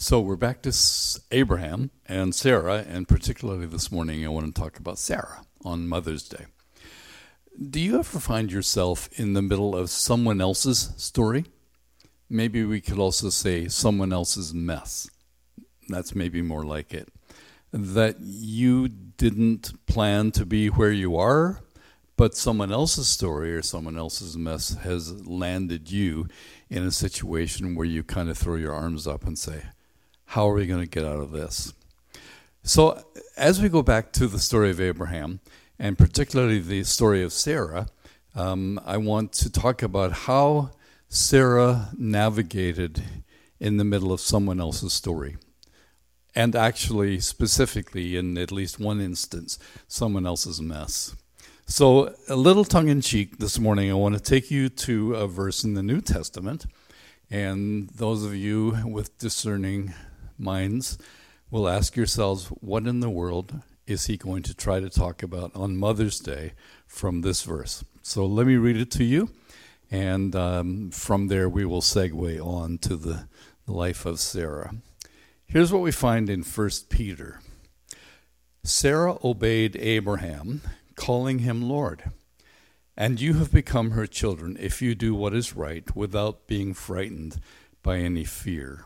So we're back to Abraham and Sarah, and particularly this morning, I want to talk about Sarah on Mother's Day. Do you ever find yourself in the middle of someone else's story? Maybe we could also say someone else's mess. That's maybe more like it. That you didn't plan to be where you are, but someone else's story or someone else's mess has landed you in a situation where you kind of throw your arms up and say, how are we going to get out of this? So, as we go back to the story of Abraham, and particularly the story of Sarah, um, I want to talk about how Sarah navigated in the middle of someone else's story. And actually, specifically, in at least one instance, someone else's mess. So, a little tongue in cheek this morning, I want to take you to a verse in the New Testament. And those of you with discerning minds will ask yourselves, what in the world is he going to try to talk about on Mother's Day from this verse? So let me read it to you, and um, from there we will segue on to the life of Sarah. Here's what we find in 1 Peter Sarah obeyed Abraham, calling him Lord. And you have become her children if you do what is right without being frightened by any fear.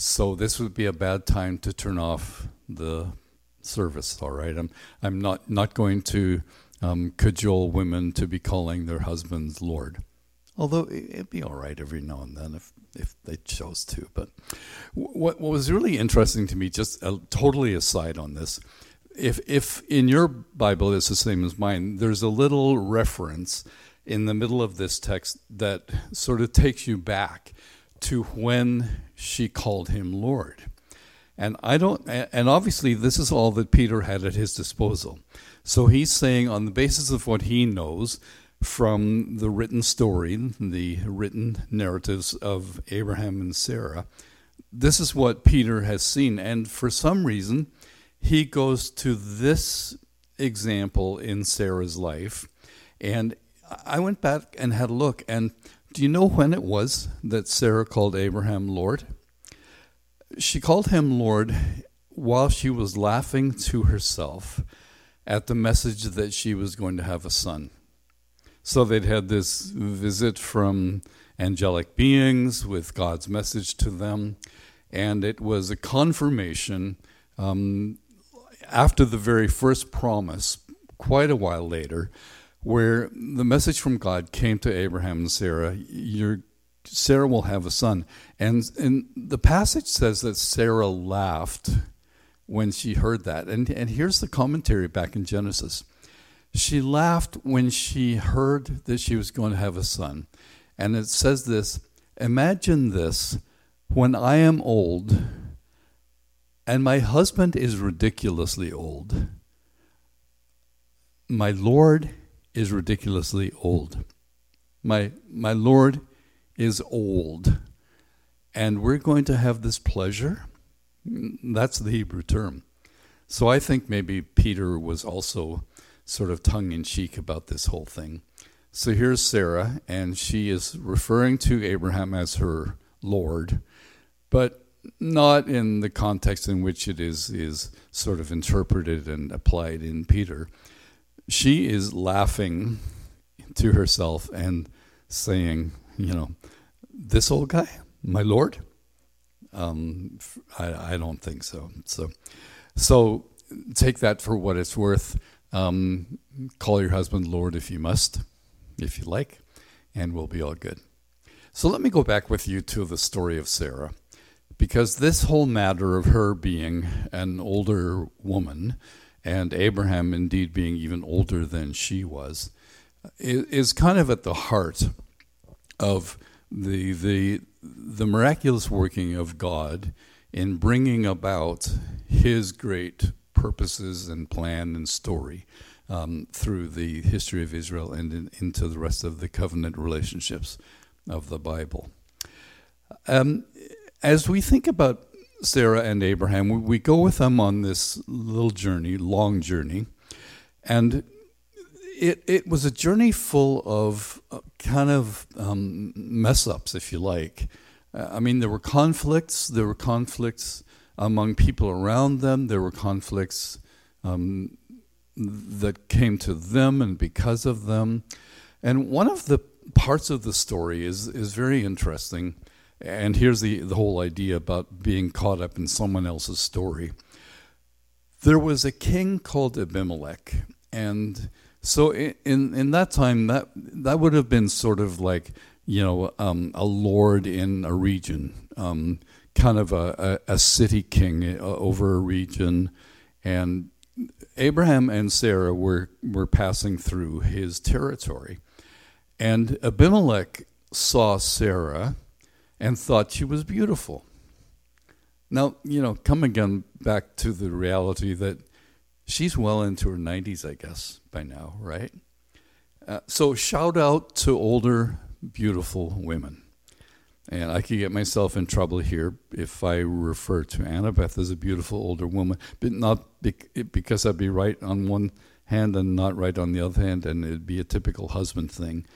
So this would be a bad time to turn off the service. All right, I'm I'm not not going to um, cajole women to be calling their husbands Lord, although it'd be all right every now and then if if they chose to. But what what was really interesting to me, just uh, totally aside on this, if if in your Bible it's the same as mine, there's a little reference in the middle of this text that sort of takes you back to when she called him Lord. And I don't and obviously this is all that Peter had at his disposal. So he's saying on the basis of what he knows from the written story, the written narratives of Abraham and Sarah, this is what Peter has seen and for some reason he goes to this example in Sarah's life and I went back and had a look and do you know when it was that Sarah called Abraham Lord? She called him Lord while she was laughing to herself at the message that she was going to have a son. So they'd had this visit from angelic beings with God's message to them, and it was a confirmation um, after the very first promise, quite a while later, where the message from God came to Abraham and Sarah, your Sarah will have a son. And and the passage says that Sarah laughed when she heard that. And and here's the commentary back in Genesis. She laughed when she heard that she was going to have a son. And it says this, imagine this, when I am old and my husband is ridiculously old. My Lord is ridiculously old. My, my Lord is old. And we're going to have this pleasure. That's the Hebrew term. So I think maybe Peter was also sort of tongue in cheek about this whole thing. So here's Sarah, and she is referring to Abraham as her Lord, but not in the context in which it is, is sort of interpreted and applied in Peter she is laughing to herself and saying, you know, this old guy, my lord. Um, I, I don't think so. So, so take that for what it's worth. Um, call your husband Lord if you must, if you like, and we'll be all good. So let me go back with you to the story of Sarah, because this whole matter of her being an older woman and Abraham indeed being even older than she was, is kind of at the heart of the the the miraculous working of God in bringing about His great purposes and plan and story um, through the history of Israel and in, into the rest of the covenant relationships of the Bible. Um, as we think about Sarah and Abraham, we, we go with them on this little journey, long journey, and it it was a journey full of uh, kind of um, mess ups, if you like. Uh, I mean, there were conflicts. There were conflicts among people around them. There were conflicts um, that came to them and because of them. And one of the parts of the story is is very interesting. And here's the, the whole idea about being caught up in someone else's story. There was a king called Abimelech, and so in in that time that that would have been sort of like you know um, a lord in a region, um, kind of a, a, a city king uh, over a region, and Abraham and Sarah were were passing through his territory, and Abimelech saw Sarah and thought she was beautiful. Now, you know, come again back to the reality that she's well into her 90s, I guess, by now, right? Uh, so, shout out to older, beautiful women. And I could get myself in trouble here if I refer to Annabeth as a beautiful older woman, but not because I'd be right on one hand and not right on the other hand, and it'd be a typical husband thing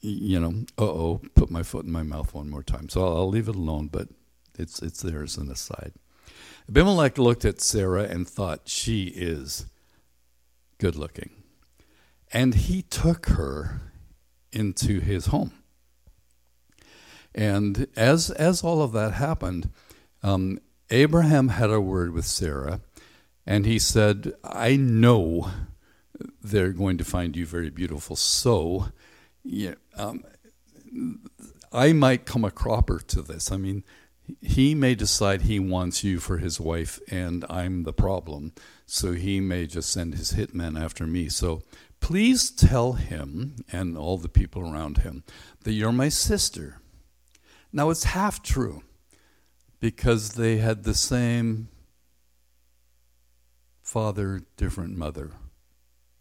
you know, uh oh, put my foot in my mouth one more time. So I'll, I'll leave it alone, but it's it's there as an aside. Abimelech looked at Sarah and thought, she is good looking. And he took her into his home. And as, as all of that happened, um, Abraham had a word with Sarah, and he said, I know they're going to find you very beautiful, so yeah, um, I might come a cropper to this. I mean, he may decide he wants you for his wife, and I'm the problem. So he may just send his hitmen after me. So please tell him and all the people around him that you're my sister. Now it's half true because they had the same father, different mother,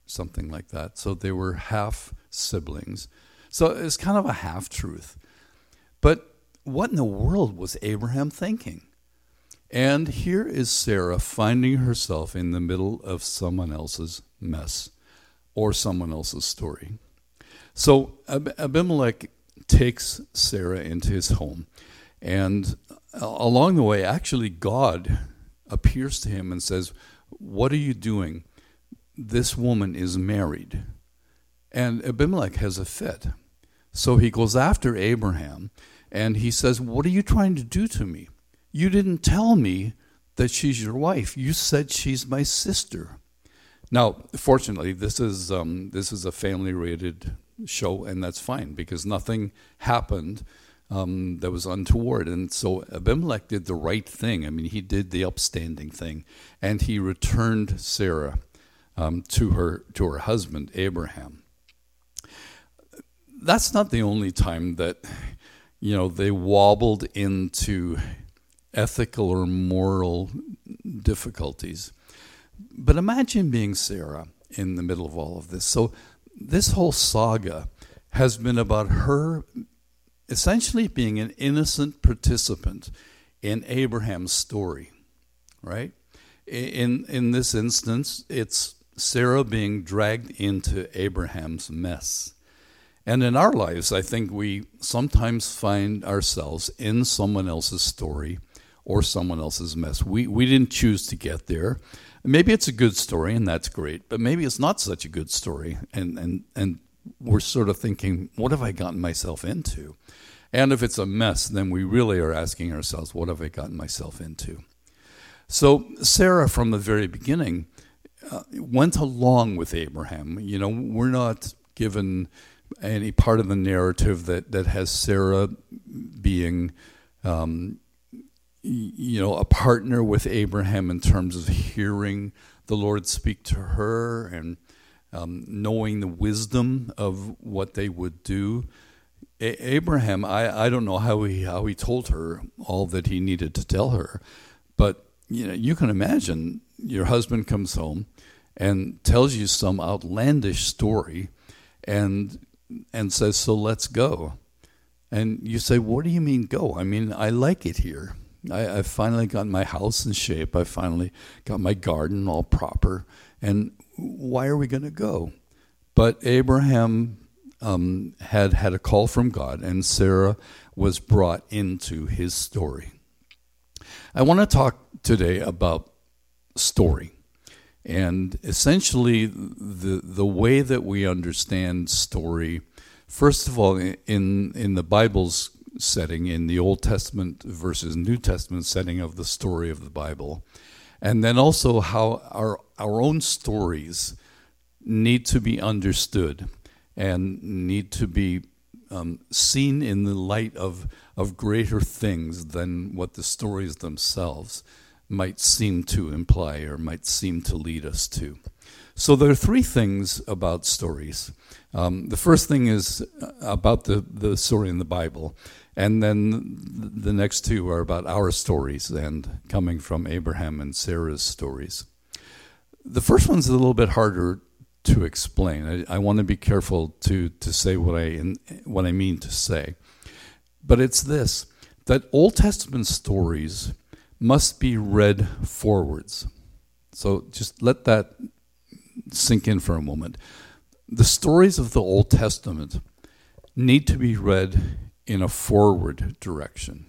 something like that. So they were half siblings. So it's kind of a half truth. But what in the world was Abraham thinking? And here is Sarah finding herself in the middle of someone else's mess or someone else's story. So Abimelech takes Sarah into his home. And along the way, actually, God appears to him and says, What are you doing? This woman is married. And Abimelech has a fit. So he goes after Abraham and he says, What are you trying to do to me? You didn't tell me that she's your wife. You said she's my sister. Now, fortunately, this is um, this is a family-rated show, and that's fine because nothing happened um, that was untoward. And so Abimelech did the right thing. I mean, he did the upstanding thing, and he returned Sarah um, to her to her husband Abraham that's not the only time that you know they wobbled into ethical or moral difficulties. But imagine being Sarah in the middle of all of this. So this whole saga has been about her essentially being an innocent participant in Abraham's story, right? In in this instance, it's Sarah being dragged into Abraham's mess. And in our lives, I think we sometimes find ourselves in someone else's story or someone else's mess. We, we didn't choose to get there. Maybe it's a good story, and that's great, but maybe it's not such a good story. And, and, and we're sort of thinking, what have I gotten myself into? And if it's a mess, then we really are asking ourselves, what have I gotten myself into? So, Sarah, from the very beginning, uh, went along with Abraham. You know, we're not given any part of the narrative that, that has Sarah being, um, you know, a partner with Abraham in terms of hearing the Lord speak to her and um, knowing the wisdom of what they would do. A- Abraham, I, I don't know how he how he told her all that he needed to tell her, but you know you can imagine your husband comes home and tells you some outlandish story, and and says, So let's go. And you say, What do you mean go? I mean, I like it here. I, I finally got my house in shape. I finally got my garden all proper. And why are we going to go? But Abraham um, had had a call from God, and Sarah was brought into his story. I want to talk today about story. And essentially, the, the way that we understand story, first of all, in, in the Bible's setting, in the Old Testament versus New Testament setting of the story of the Bible, and then also how our, our own stories need to be understood and need to be um, seen in the light of, of greater things than what the stories themselves might seem to imply or might seem to lead us to. So there are three things about stories. Um, the first thing is uh, about the, the story in the Bible, and then the next two are about our stories and coming from Abraham and Sarah's stories. The first one's a little bit harder to explain. I, I want to be careful to, to say what I, what I mean to say. But it's this that Old Testament stories must be read forwards. So just let that sink in for a moment. The stories of the Old Testament need to be read in a forward direction.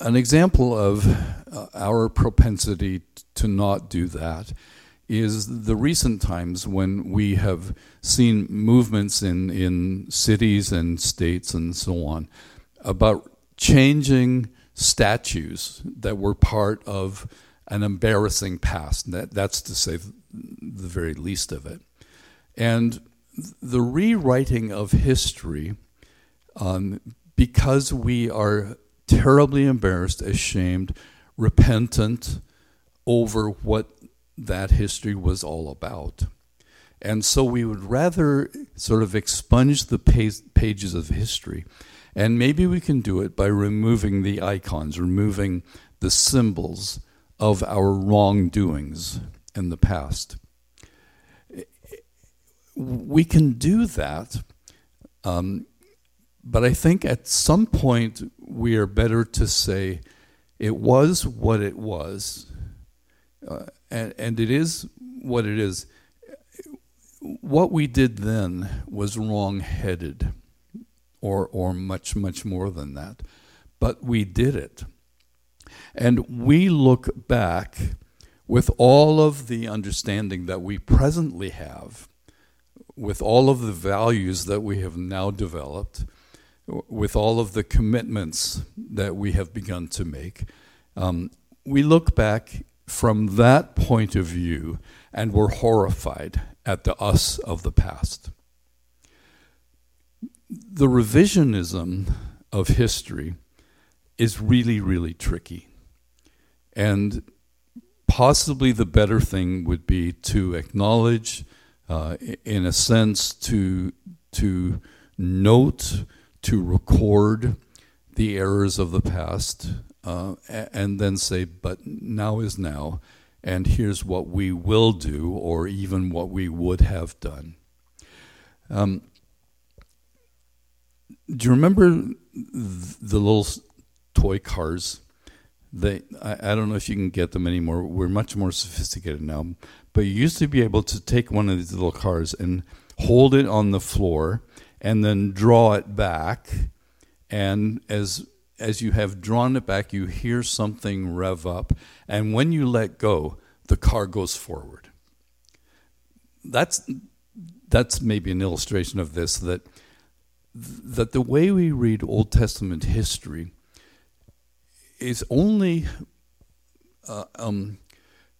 An example of uh, our propensity to not do that is the recent times when we have seen movements in, in cities and states and so on about changing statues that were part of an embarrassing past. That, that's to say the very least of it. And the rewriting of history, um, because we are terribly embarrassed, ashamed, repentant over what that history was all about. And so we would rather sort of expunge the pages of history and maybe we can do it by removing the icons, removing the symbols of our wrongdoings in the past. We can do that, um, but I think at some point we are better to say it was what it was, uh, and, and it is what it is. What we did then was wrong headed or, or much, much more than that. But we did it. And we look back with all of the understanding that we presently have, with all of the values that we have now developed, with all of the commitments that we have begun to make, um, we look back from that point of view and we're horrified at the us of the past the revisionism of history is really, really tricky. And possibly the better thing would be to acknowledge, uh, in a sense, to, to note, to record the errors of the past, uh, and then say, but now is now, and here's what we will do, or even what we would have done. Um, do you remember the little toy cars? They, I, I don't know if you can get them anymore. We're much more sophisticated now. But you used to be able to take one of these little cars and hold it on the floor and then draw it back. And as as you have drawn it back, you hear something rev up. And when you let go, the car goes forward. That's that's maybe an illustration of this that that the way we read Old Testament history is only uh, um,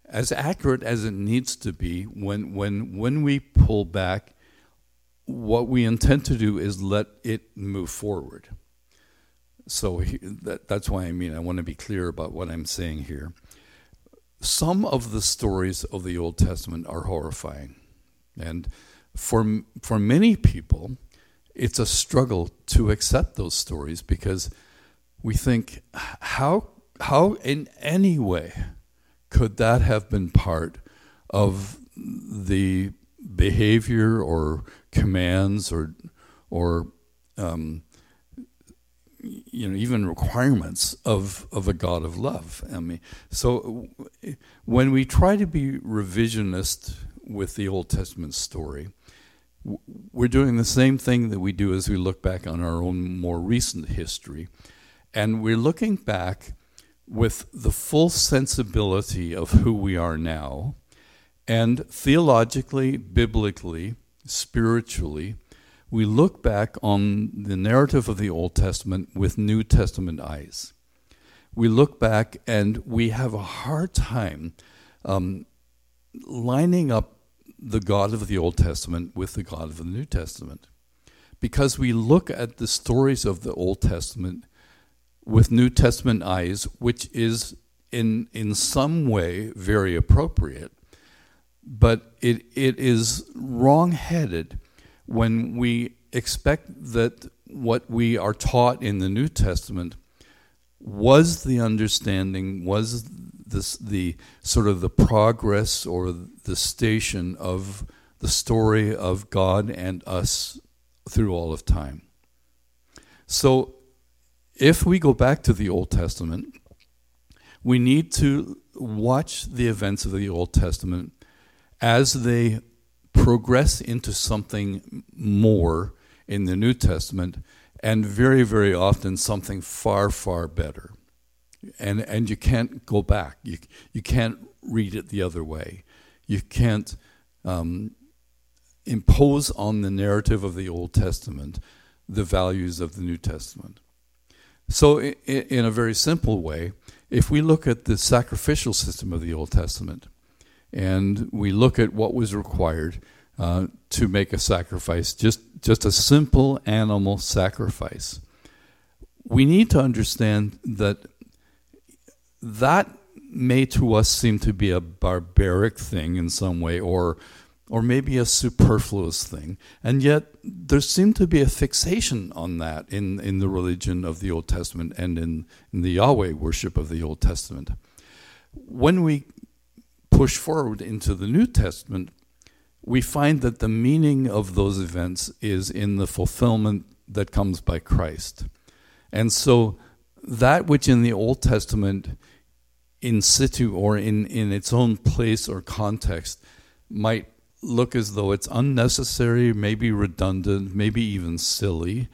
as accurate as it needs to be when, when, when we pull back. What we intend to do is let it move forward. So he, that, that's why I mean I want to be clear about what I'm saying here. Some of the stories of the Old Testament are horrifying, and for for many people, it's a struggle to accept those stories because we think how how in any way could that have been part of the behavior or commands or or um, you know even requirements of of a God of love. I mean, so when we try to be revisionist with the Old Testament story, we're doing the same thing that we do as we look back on our own more recent history. And we're looking back with the full sensibility of who we are now, and theologically, biblically, spiritually, we look back on the narrative of the Old Testament with New Testament eyes. We look back and we have a hard time um, lining up the God of the Old Testament with the God of the New Testament. Because we look at the stories of the Old Testament with New Testament eyes, which is in, in some way very appropriate, but it, it is wrong headed when we expect that what we are taught in the New Testament was the understanding, was this, the sort of the progress or the station of the story of God and us through all of time. So if we go back to the Old Testament, we need to watch the events of the Old Testament as they progress into something more in the New Testament, and very, very often something far, far better. And, and you can't go back. You, you can't read it the other way. You can't um, impose on the narrative of the Old Testament the values of the New Testament. So, in a very simple way, if we look at the sacrificial system of the Old Testament and we look at what was required uh, to make a sacrifice, just, just a simple animal sacrifice, we need to understand that that may to us seem to be a barbaric thing in some way or or maybe a superfluous thing. And yet, there seemed to be a fixation on that in, in the religion of the Old Testament and in, in the Yahweh worship of the Old Testament. When we push forward into the New Testament, we find that the meaning of those events is in the fulfillment that comes by Christ. And so, that which in the Old Testament, in situ or in, in its own place or context, might look as though it's unnecessary, maybe redundant, maybe even silly.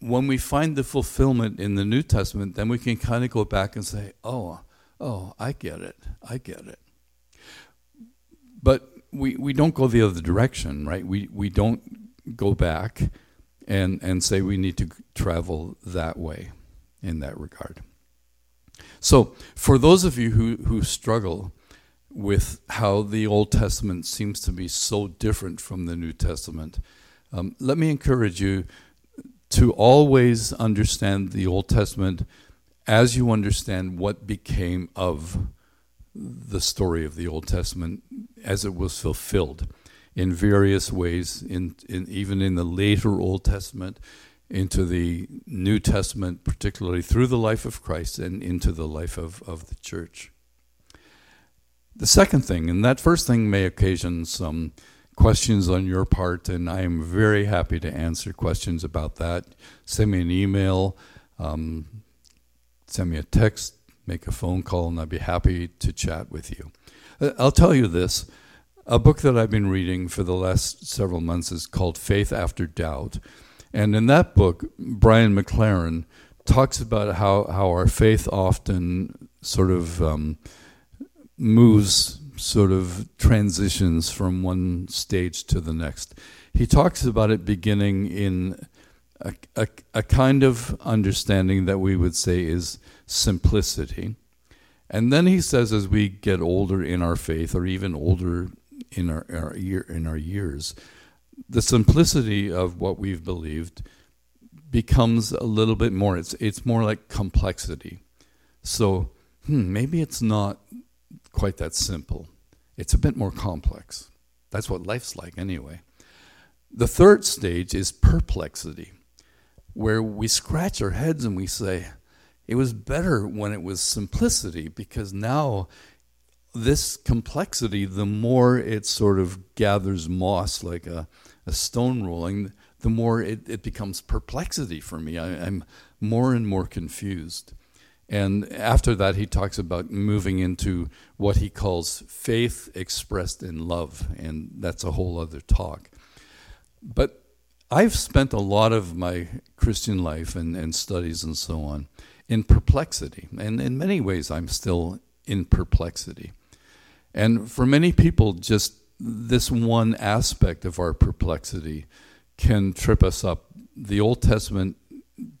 When we find the fulfillment in the New Testament, then we can kind of go back and say, oh, oh, I get it. I get it. But we, we don't go the other direction, right? We, we don't go back and, and say we need to travel that way in that regard. So, for those of you who, who struggle with how the Old Testament seems to be so different from the New Testament. Um, let me encourage you to always understand the Old Testament as you understand what became of the story of the Old Testament as it was fulfilled in various ways, in, in even in the later Old Testament, into the New Testament, particularly through the life of Christ and into the life of, of the church. The second thing, and that first thing may occasion some questions on your part, and I am very happy to answer questions about that. Send me an email, um, send me a text, make a phone call, and I'd be happy to chat with you. Uh, I'll tell you this a book that I've been reading for the last several months is called Faith After Doubt. And in that book, Brian McLaren talks about how, how our faith often sort of um, moves sort of transitions from one stage to the next. He talks about it beginning in a, a, a, kind of understanding that we would say is simplicity. And then he says, as we get older in our faith, or even older in our, our year, in our years, the simplicity of what we've believed becomes a little bit more. It's it's more like complexity. So, hmm, maybe it's not quite that simple. It's a bit more complex. That's what life's like, anyway. The third stage is perplexity, where we scratch our heads and we say, it was better when it was simplicity because now this complexity, the more it sort of gathers moss like a, a stone rolling, the more it, it becomes perplexity for me. I, I'm more and more confused. And after that, he talks about moving into what he calls faith expressed in love, and that's a whole other talk. But I've spent a lot of my Christian life and, and studies and so on in perplexity. And in many ways, I'm still in perplexity. And for many people, just this one aspect of our perplexity can trip us up. The Old Testament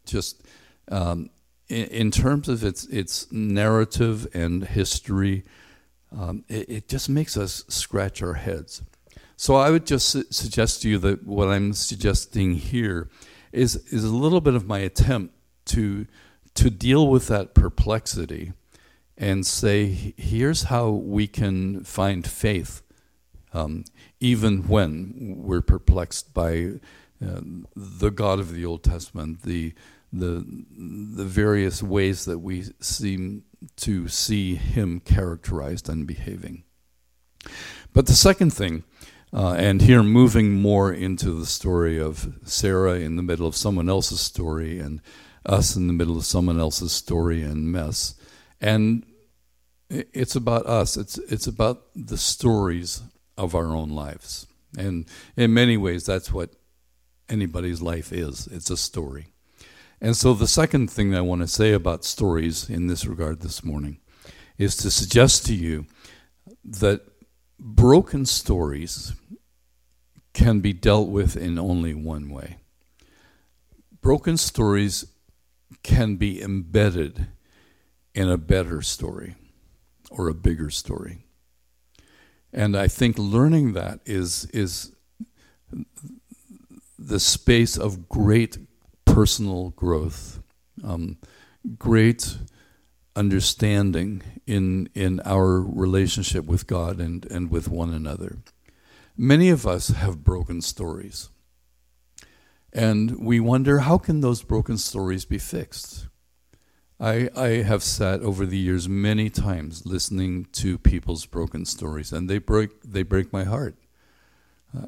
just um, in, in, terms of its its narrative and history, um, it, it, just makes us scratch our heads. So I would just su- suggest to you that what I'm suggesting here is is a little bit of my attempt to to deal with that perplexity and say, here's how we can find faith, um, even when we're perplexed by uh, the God of the Old Testament, the the the various ways that we seem to see Him characterized and behaving. But the second thing, uh, and here moving more into the story of Sarah in the middle of someone else's story, and us in the middle of someone else's story and mess, and it's about us. It's it's about the stories of our own lives, and in many ways, that's what anybody's life is. It's a story. And so, the second thing I want to say about stories in this regard this morning is to suggest to you that broken stories can be dealt with in only one way. Broken stories can be embedded in a better story or a bigger story. And I think learning that is, is the space of great personal growth, um, great understanding in in our relationship with God and, and with one another. Many of us have broken stories. And we wonder how can those broken stories be fixed? I, I have sat over the years many times listening to people's broken stories, and they break they break my heart. Uh,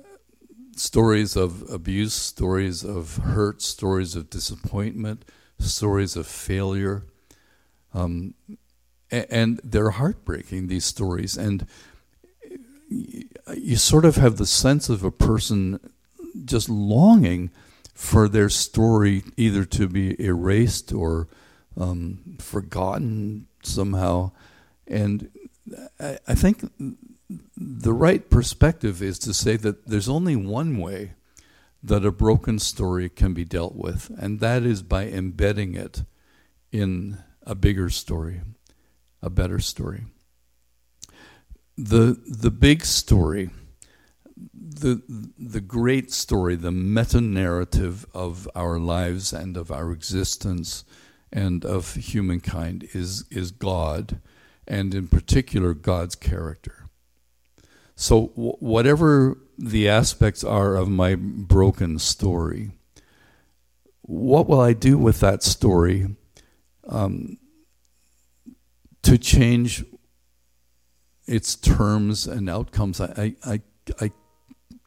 stories of abuse, stories of hurt, stories of disappointment, stories of failure. Um, and they're heartbreaking, these stories. And you sort of have the sense of a person just longing for their story either to be erased or um, forgotten somehow. And I, I think the right perspective is to say that there's only one way that a broken story can be dealt with, and that is by embedding it in a bigger story, a better story. The, the big story, the, the great story, the meta narrative of our lives and of our existence and of humankind is, is God, and in particular, God's character. So, w- whatever the aspects are of my broken story, what will I do with that story um, to change its terms and outcomes? I, I, I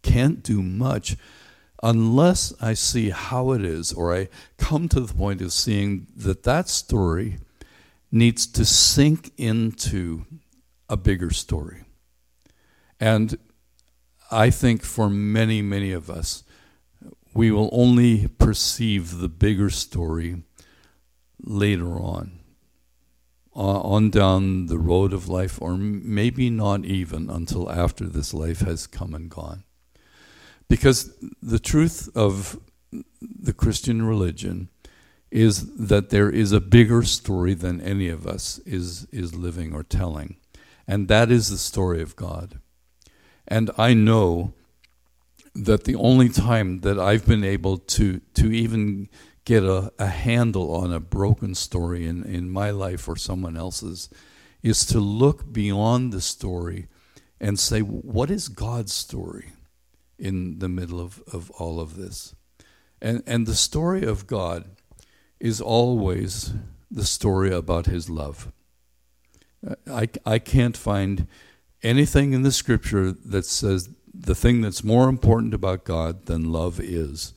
can't do much unless I see how it is, or I come to the point of seeing that that story needs to sink into a bigger story. And I think for many, many of us, we will only perceive the bigger story later on, uh, on down the road of life, or maybe not even until after this life has come and gone. Because the truth of the Christian religion is that there is a bigger story than any of us is, is living or telling, and that is the story of God. And I know that the only time that I've been able to, to even get a, a handle on a broken story in, in my life or someone else's is to look beyond the story and say, what is God's story in the middle of, of all of this? And, and the story of God is always the story about his love. I, I can't find anything in the scripture that says the thing that's more important about God than love is.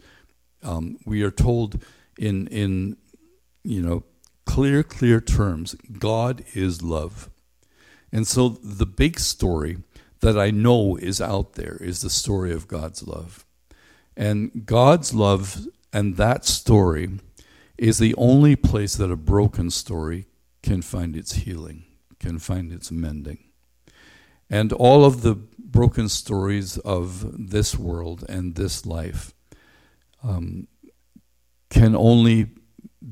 Um, we are told in in you know clear clear terms God is love, and so the big story that I know is out there is the story of God's love, And God's love and that story is the only place that a broken story can find its healing, can find its mending. And all of the broken stories of this world and this life um, can only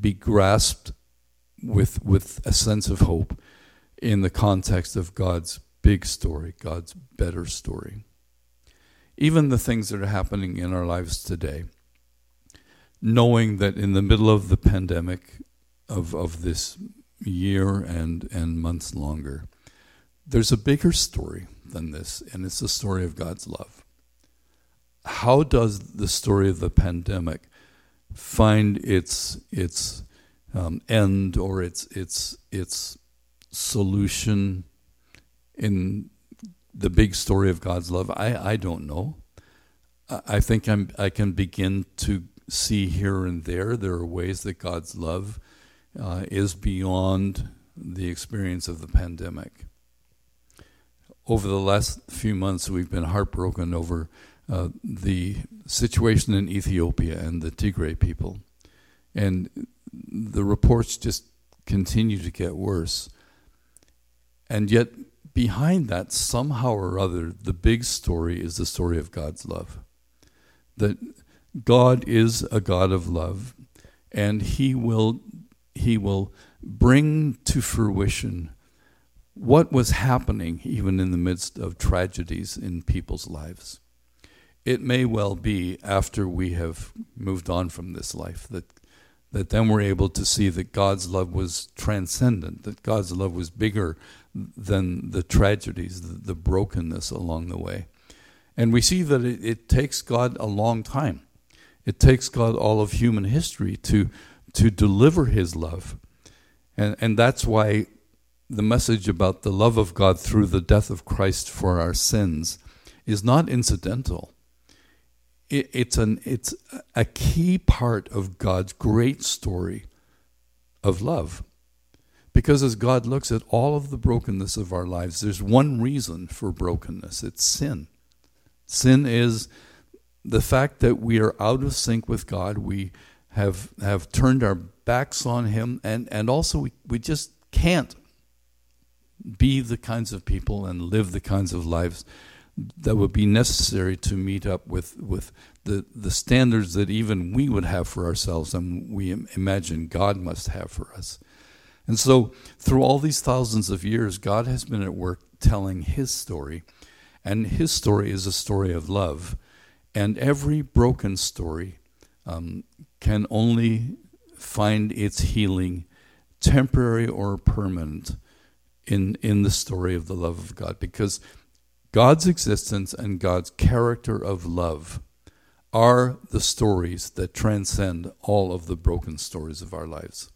be grasped with, with a sense of hope in the context of God's big story, God's better story. Even the things that are happening in our lives today, knowing that in the middle of the pandemic of, of this year and, and months longer, there's a bigger story than this, and it's the story of God's love. How does the story of the pandemic find its its um, end or its its its solution in the big story of God's love? I, I don't know. I think I'm I can begin to see here and there there are ways that God's love uh, is beyond the experience of the pandemic. Over the last few months, we've been heartbroken over uh, the situation in Ethiopia and the Tigray people. And the reports just continue to get worse. And yet, behind that, somehow or other, the big story is the story of God's love. That God is a God of love, and He will, he will bring to fruition what was happening even in the midst of tragedies in people's lives. It may well be after we have moved on from this life that that then we're able to see that God's love was transcendent, that God's love was bigger than the tragedies, the, the brokenness along the way. And we see that it, it, takes God a long time. It takes God all of human history to, to deliver his love. And, and that's why the message about the love of God through the death of Christ for our sins is not incidental. It, it's, an, it's a key part of God's great story of love. Because as God looks at all of the brokenness of our lives, there's one reason for brokenness it's sin. Sin is the fact that we are out of sync with God. We have, have turned our backs on Him, and, and also we, we just can't be the kinds of people and live the kinds of lives that would be necessary to meet up with, with the, the standards that even we would have for ourselves and we imagine God must have for us. And so, through all these thousands of years, God has been at work telling His story. And His story is a story of love. And every broken story um, can only find its healing, temporary or permanent, in, in the story of the love of God. Because God's existence and God's character of love are the stories that transcend all of the broken stories of our lives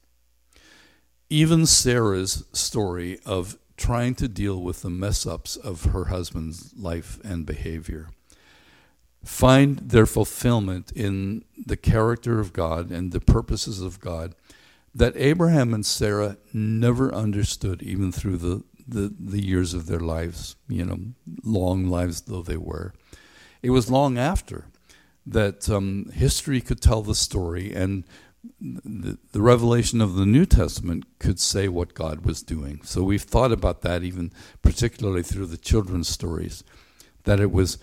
even Sarah's story of trying to deal with the mess ups of her husband's life and behavior find their fulfillment in the character of God and the purposes of God that Abraham and Sarah never understood, even through the, the, the years of their lives, you know, long lives though they were. It was long after that um, history could tell the story and the, revelation of the New Testament could say what God was doing. So we've thought about that even particularly through the children's stories, that it was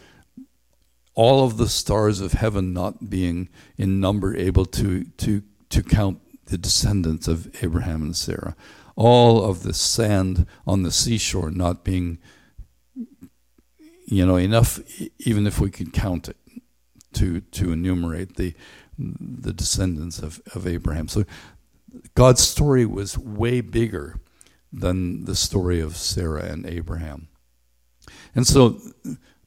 all of the stars of heaven not being in number able to, to, to count the descendants of Abraham and Sarah, all of the sand on the seashore not being, you know, enough, even if we could count it, to, to enumerate the the descendants of, of Abraham. So God's story was way bigger than the story of Sarah and Abraham. And so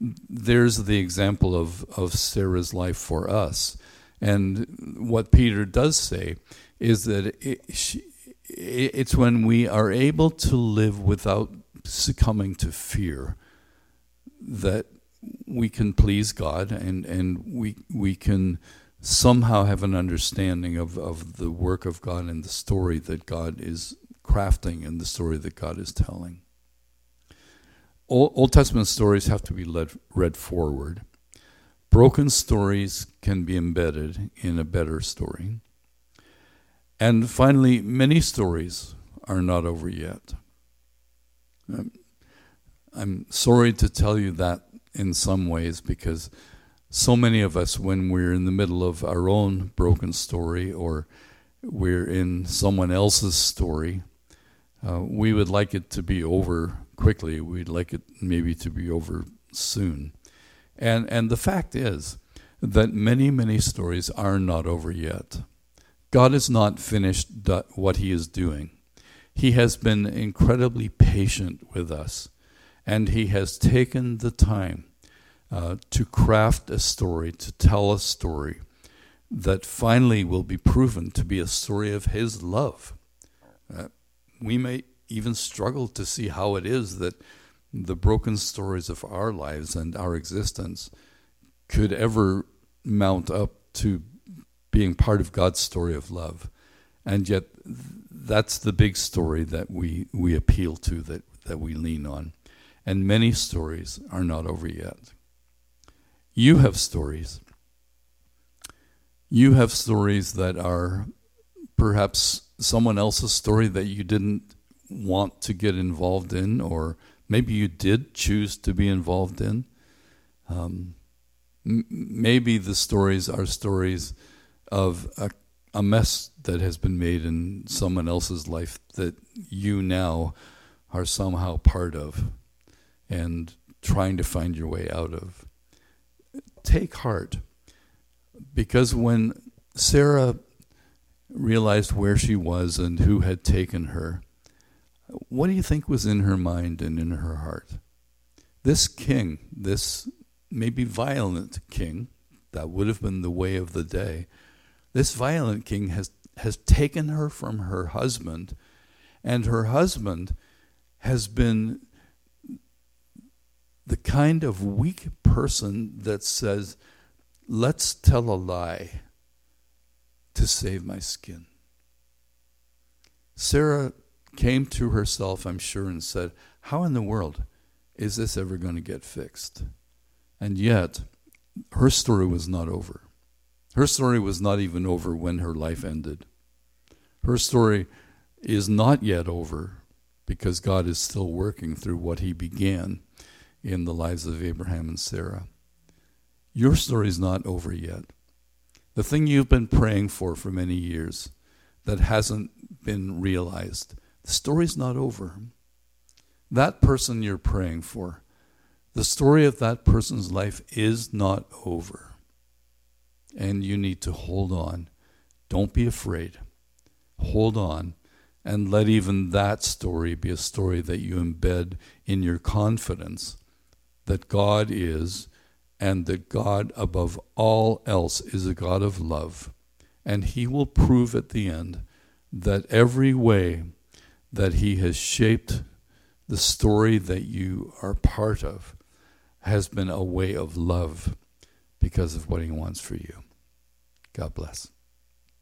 there's the example of, of Sarah's life for us. And what Peter does say is that it, she, it's when we are able to live without succumbing to fear that we can please God and, and we, we can somehow have an understanding of, of the work of God and the story that God is crafting and the story that God is telling. Old, Old Testament stories have to be led, read forward. broken stories can be embedded in a better story. And finally, many stories are not over yet. Um, I'm sorry to tell you that in some ways because so many of us, when we're in the middle of our own broken story or we're in someone else's story, uh, we would like it to be over quickly. We'd like it maybe to be over soon. And, and the fact is that many, many stories are not over yet. God has not finished what He is doing. He has been incredibly patient with us, and He has taken the time uh, to craft a story, to tell a story that finally will be proven to be a story of His love. Uh, we may even struggle to see how it is that the broken stories of our lives and our existence could ever mount up to being part of God's story of love. And yet, that's the big story that we, we appeal to, that, that we lean on. And many stories are not over yet. You have stories. You have stories that are perhaps someone else's story that you didn't want to get involved in, or maybe you did choose to be involved in. Um, m- maybe the stories are stories of a, a mess that has been made in someone else's life that you now are somehow part of and trying to find your way out of. Take heart. Because when Sarah realized where she was and who had taken her, what do you think was in her mind and in her heart? This king, this maybe violent king, that would have been the way of the day, this violent king has, has taken her from her husband, and her husband has been the kind of weak person that says, Let's tell a lie to save my skin. Sarah came to herself, I'm sure, and said, How in the world is this ever going to get fixed? And yet, her story was not over. Her story was not even over when her life ended. Her story is not yet over because God is still working through what He began in the lives of Abraham and Sarah. Your story is not over yet. The thing you've been praying for for many years that hasn't been realized, the story's not over. That person you're praying for, the story of that person's life is not over and you need to hold on. Don't be afraid. Hold on and let even that story be a story that you embed in your confidence that God is and that God, above all else, is a God of love. And He will prove at the end that every way that He has shaped the story that you are part of has been a way of love because of what He wants for you. God bless.